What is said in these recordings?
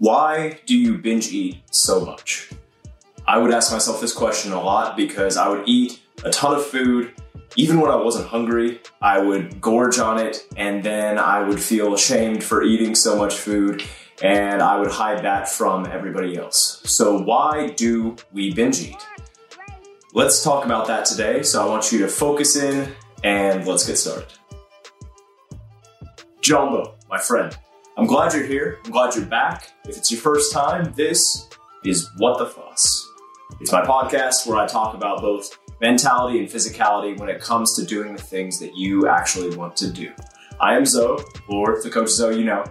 Why do you binge eat so much? I would ask myself this question a lot because I would eat a ton of food. Even when I wasn't hungry, I would gorge on it and then I would feel ashamed for eating so much food and I would hide that from everybody else. So, why do we binge eat? Let's talk about that today. So, I want you to focus in and let's get started. Jumbo, my friend, I'm glad you're here. I'm glad you're back. If it's your first time, this is What the Fuss. It's my podcast where I talk about both mentality and physicality when it comes to doing the things that you actually want to do. I am Zoe, or the coach Zoe you know,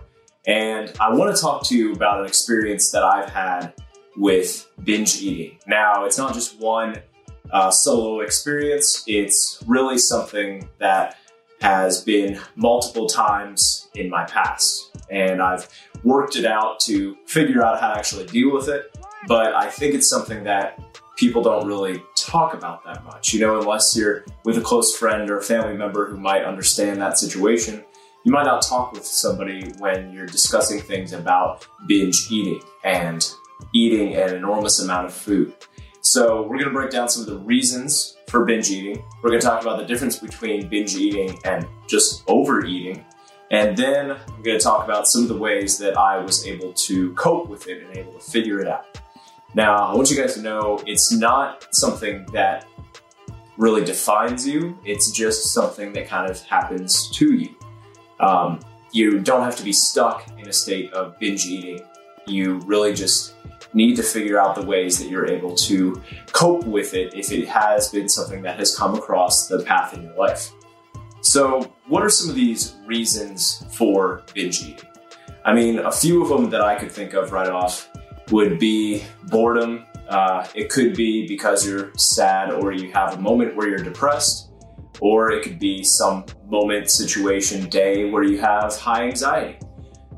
and I want to talk to you about an experience that I've had with binge eating. Now, it's not just one uh, solo experience, it's really something that has been multiple times in my past. And I've worked it out to figure out how to actually deal with it. But I think it's something that people don't really talk about that much. You know, unless you're with a close friend or a family member who might understand that situation, you might not talk with somebody when you're discussing things about binge eating and eating an enormous amount of food. So, we're gonna break down some of the reasons for binge eating. We're going to talk about the difference between binge eating and just overeating. And then I'm going to talk about some of the ways that I was able to cope with it and able to figure it out. Now, I want you guys to know it's not something that really defines you, it's just something that kind of happens to you. Um, you don't have to be stuck in a state of binge eating. You really just need to figure out the ways that you're able to cope with it if it has been something that has come across the path in your life. So, what are some of these reasons for binge eating? I mean, a few of them that I could think of right off would be boredom. Uh, it could be because you're sad or you have a moment where you're depressed, or it could be some moment, situation, day where you have high anxiety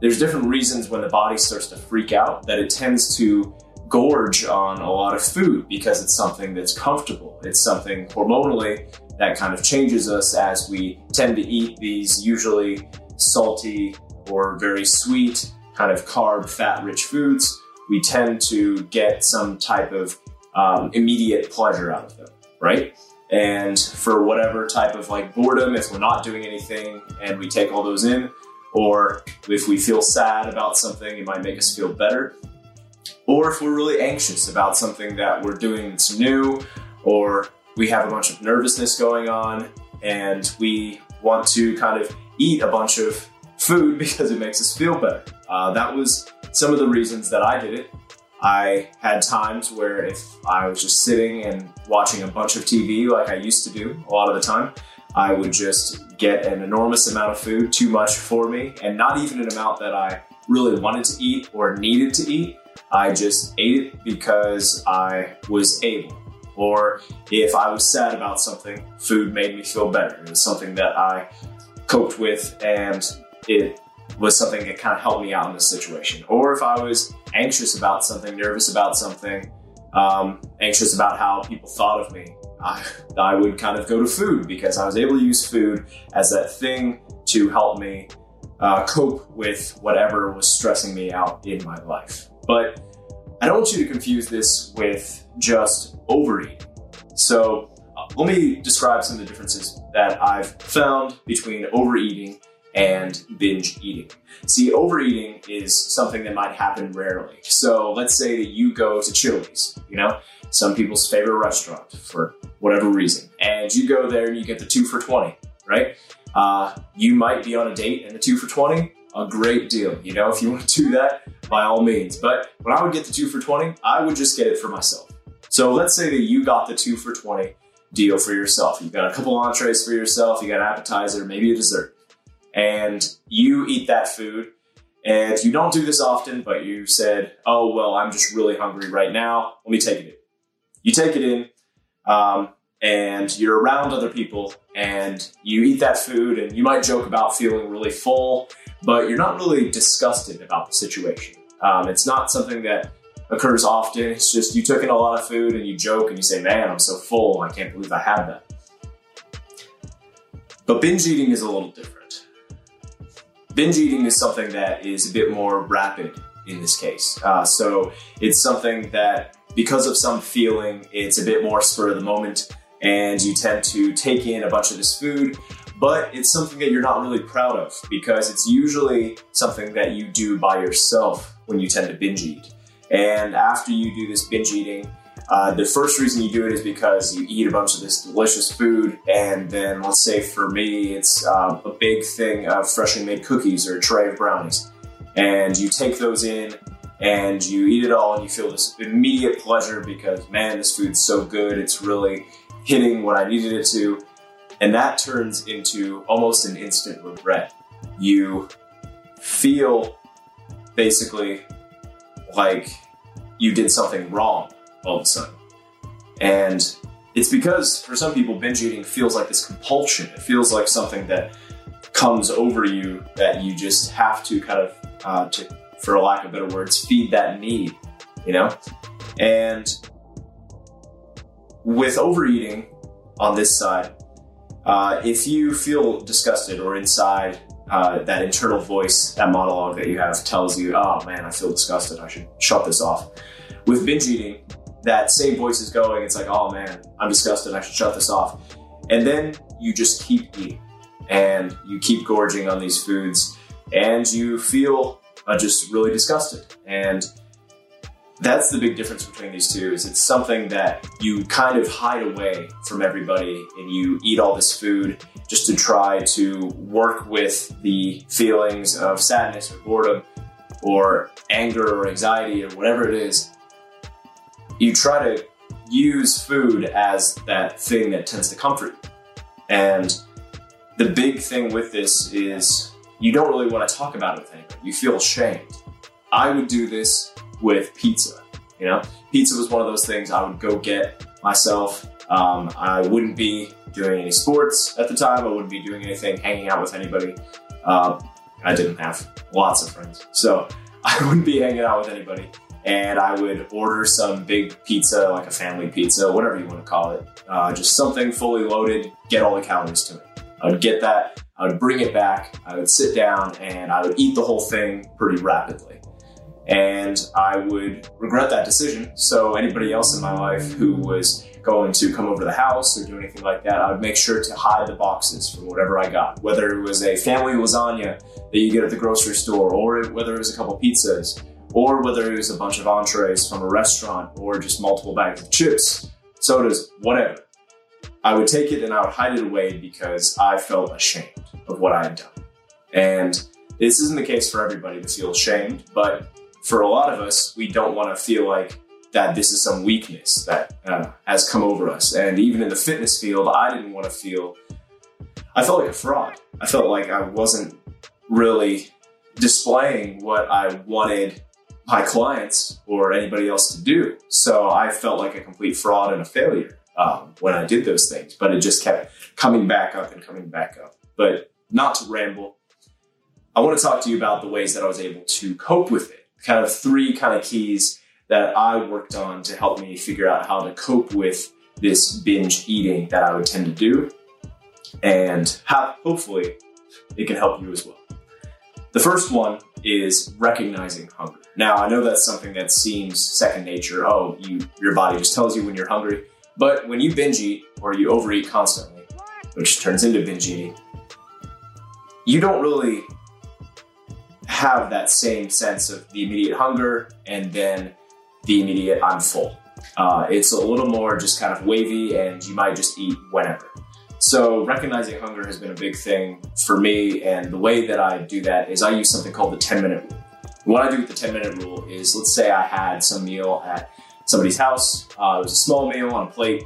there's different reasons when the body starts to freak out that it tends to gorge on a lot of food because it's something that's comfortable. It's something hormonally that kind of changes us as we tend to eat these usually salty or very sweet, kind of carb, fat rich foods. We tend to get some type of um, immediate pleasure out of them, right? And for whatever type of like boredom, if we're not doing anything and we take all those in, or if we feel sad about something, it might make us feel better. Or if we're really anxious about something that we're doing that's new, or we have a bunch of nervousness going on and we want to kind of eat a bunch of food because it makes us feel better. Uh, that was some of the reasons that I did it. I had times where if I was just sitting and watching a bunch of TV like I used to do a lot of the time, I would just get an enormous amount of food, too much for me, and not even an amount that I really wanted to eat or needed to eat. I just ate it because I was able. Or if I was sad about something, food made me feel better. It was something that I coped with and it was something that kind of helped me out in this situation. Or if I was anxious about something, nervous about something, um, anxious about how people thought of me, I, I would kind of go to food because I was able to use food as that thing to help me uh, cope with whatever was stressing me out in my life. But I don't want you to confuse this with just overeating. So uh, let me describe some of the differences that I've found between overeating and binge eating. See, overeating is something that might happen rarely. So let's say that you go to Chili's, you know, some people's favorite restaurant for whatever reason, and you go there and you get the two for 20, right? Uh, you might be on a date and the two for 20, a great deal. You know, if you want to do that, by all means. But when I would get the two for 20, I would just get it for myself. So let's say that you got the two for 20 deal for yourself. You got a couple entrees for yourself, you got an appetizer, maybe a dessert and you eat that food and you don't do this often, but you said, oh, well, I'm just really hungry right now. Let me take it in. You take it in, um, and you're around other people, and you eat that food, and you might joke about feeling really full, but you're not really disgusted about the situation. Um, it's not something that occurs often. It's just you took in a lot of food and you joke and you say, man, I'm so full. I can't believe I had that. But binge eating is a little different binge eating is something that is a bit more rapid in this case. Uh, so it's something that, because of some feeling, it's a bit more spur of the moment, and you tend to take in a bunch of this food. But it's something that you're not really proud of because it's usually something that you do by yourself when you tend to binge eat. And after you do this binge eating, uh, the first reason you do it is because you eat a bunch of this delicious food, and then let's say for me, it's uh, a big thing of freshly made cookies or a tray of brownies, and you take those in and you eat it all, and you feel this immediate pleasure because man, this food's so good, it's really hitting what I needed it to, and that turns into almost an instant regret. You feel basically like you did something wrong all of a sudden. And it's because for some people, binge eating feels like this compulsion. It feels like something that comes over you that you just have to kind of, uh, to, for a lack of better words, feed that need, you know? And with overeating on this side, uh, if you feel disgusted or inside uh, that internal voice, that monologue that you have tells you, oh man, I feel disgusted, I should shut this off. With binge eating, that same voice is going, it's like, oh man, I'm disgusted, I should shut this off. And then you just keep eating and you keep gorging on these foods and you feel uh, just really disgusted. And that's the big difference between these two is it's something that you kind of hide away from everybody and you eat all this food just to try to work with the feelings of sadness or boredom or anger or anxiety or whatever it is you try to use food as that thing that tends to comfort you. And the big thing with this is you don't really want to talk about it with anybody. You feel ashamed. I would do this with pizza. You know, pizza was one of those things I would go get myself. Um, I wouldn't be doing any sports at the time. I wouldn't be doing anything, hanging out with anybody. Uh, I didn't have lots of friends, so I wouldn't be hanging out with anybody and I would order some big pizza, like a family pizza, whatever you want to call it. Uh, just something fully loaded, get all the calories to it. I would get that, I would bring it back, I would sit down, and I would eat the whole thing pretty rapidly. And I would regret that decision. So, anybody else in my life who was going to come over to the house or do anything like that, I would make sure to hide the boxes from whatever I got, whether it was a family lasagna that you get at the grocery store or whether it was a couple pizzas or whether it was a bunch of entrees from a restaurant or just multiple bags of chips, sodas, whatever. I would take it and I would hide it away because I felt ashamed of what I had done. And this isn't the case for everybody to feel ashamed, but for a lot of us, we don't want to feel like that this is some weakness that uh, has come over us. And even in the fitness field, I didn't want to feel, I felt like a fraud. I felt like I wasn't really displaying what I wanted my clients or anybody else to do. So I felt like a complete fraud and a failure um, when I did those things, but it just kept coming back up and coming back up. But not to ramble, I want to talk to you about the ways that I was able to cope with it. Kind of three kind of keys that I worked on to help me figure out how to cope with this binge eating that I would tend to do. And hopefully it can help you as well. The first one is recognizing hunger. Now, I know that's something that seems second nature. Oh, you, your body just tells you when you're hungry. But when you binge eat or you overeat constantly, which turns into binge eating, you don't really have that same sense of the immediate hunger and then the immediate I'm full. Uh, it's a little more just kind of wavy and you might just eat whenever. So recognizing hunger has been a big thing for me. And the way that I do that is I use something called the 10 minute rule. What I do with the 10 minute rule is let's say I had some meal at somebody's house, uh, it was a small meal on a plate.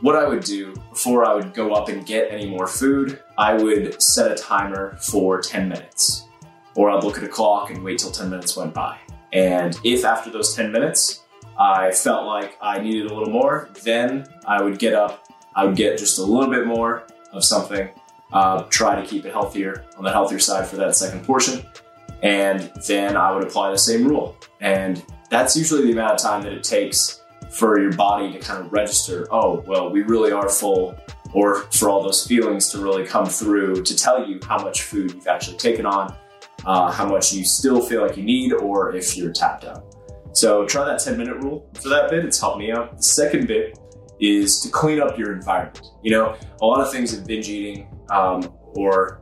What I would do before I would go up and get any more food, I would set a timer for 10 minutes. Or I'd look at a clock and wait till 10 minutes went by. And if after those 10 minutes I felt like I needed a little more, then I would get up, I would get just a little bit more of something, uh, try to keep it healthier on the healthier side for that second portion and then I would apply the same rule. And that's usually the amount of time that it takes for your body to kind of register, oh, well, we really are full, or for all those feelings to really come through to tell you how much food you've actually taken on. uh, how much you still feel like you need, or if you're tapped out. So try that 10 minute rule for that bit. It's helped me out. The second bit is to clean up your environment. You know, a lot of things in binge eating um, or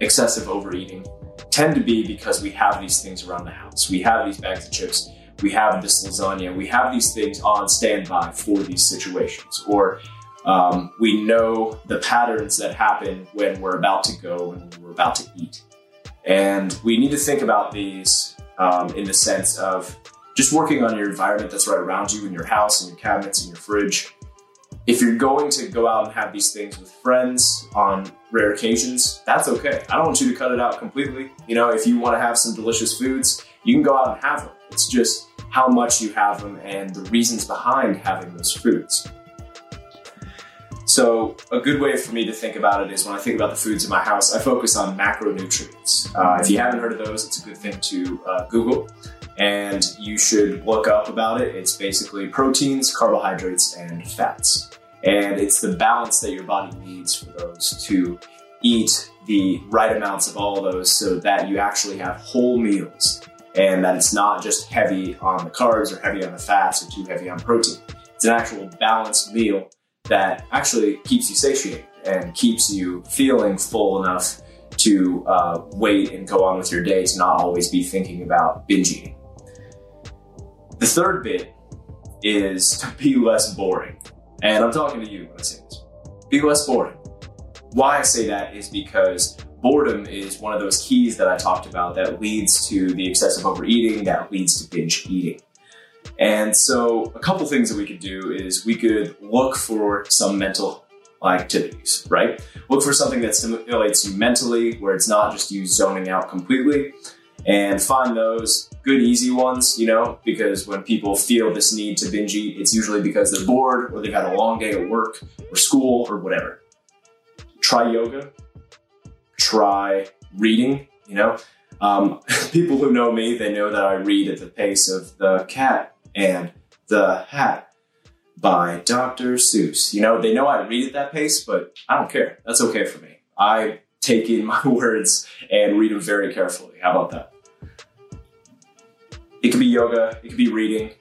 excessive overeating tend to be because we have these things around the house. We have these bags of chips. We have this lasagna. We have these things on standby for these situations. Or um, we know the patterns that happen when we're about to go and we're about to eat. And we need to think about these um, in the sense of just working on your environment that's right around you in your house, in your cabinets, in your fridge. If you're going to go out and have these things with friends on rare occasions, that's okay. I don't want you to cut it out completely. You know, if you want to have some delicious foods, you can go out and have them. It's just how much you have them and the reasons behind having those foods. So, a good way for me to think about it is when I think about the foods in my house, I focus on macronutrients. Uh, if you haven't heard of those, it's a good thing to uh, Google and you should look up about it. It's basically proteins, carbohydrates, and fats. And it's the balance that your body needs for those to eat the right amounts of all of those so that you actually have whole meals and that it's not just heavy on the carbs or heavy on the fats or too heavy on protein. It's an actual balanced meal that actually keeps you satiated and keeps you feeling full enough to uh, wait and go on with your day to not always be thinking about binge eating. The third bit is to be less boring. And I'm talking to you when I say this. Be less boring. Why I say that is because boredom is one of those keys that I talked about that leads to the excessive overeating, that leads to binge eating. And so, a couple things that we could do is we could look for some mental activities, right? Look for something that stimulates you mentally, where it's not just you zoning out completely, and find those good, easy ones, you know, because when people feel this need to binge eat, it's usually because they're bored or they've had a long day at work or school or whatever. Try yoga, try reading, you know. Um, people who know me, they know that I read at the pace of The Cat and the Hat by Dr. Seuss. You know, they know I read at that pace, but I don't care. That's okay for me. I take in my words and read them very carefully. How about that? It could be yoga, it could be reading,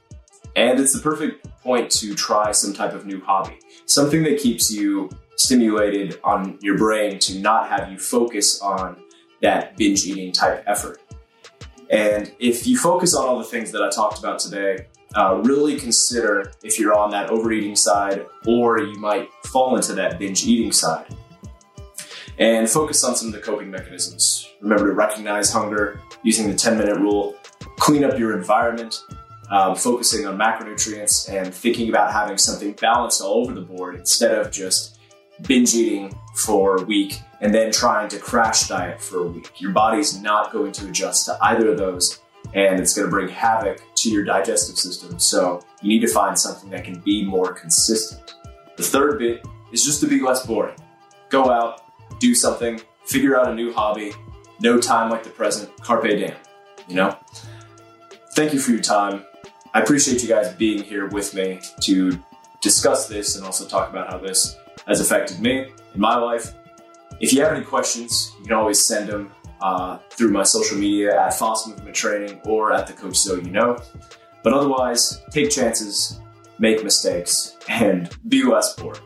and it's the perfect point to try some type of new hobby. Something that keeps you stimulated on your brain to not have you focus on that binge eating type effort. And if you focus on all the things that I talked about today, uh, really consider if you're on that overeating side or you might fall into that binge eating side. And focus on some of the coping mechanisms. Remember to recognize hunger using the 10 minute rule clean up your environment, um, focusing on macronutrients and thinking about having something balanced all over the board instead of just binge eating for a week and then trying to crash diet for a week. Your body's not going to adjust to either of those and it's going to bring havoc to your digestive system. So you need to find something that can be more consistent. The third bit is just to be less boring. Go out, do something, figure out a new hobby. No time like the present. Carpe diem, you know? Thank you for your time. I appreciate you guys being here with me to discuss this and also talk about how this has affected me in my life. If you have any questions, you can always send them uh, through my social media at FAS Movement Training or at the Coach So You Know. But otherwise, take chances, make mistakes, and be less bored.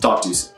Talk to you soon.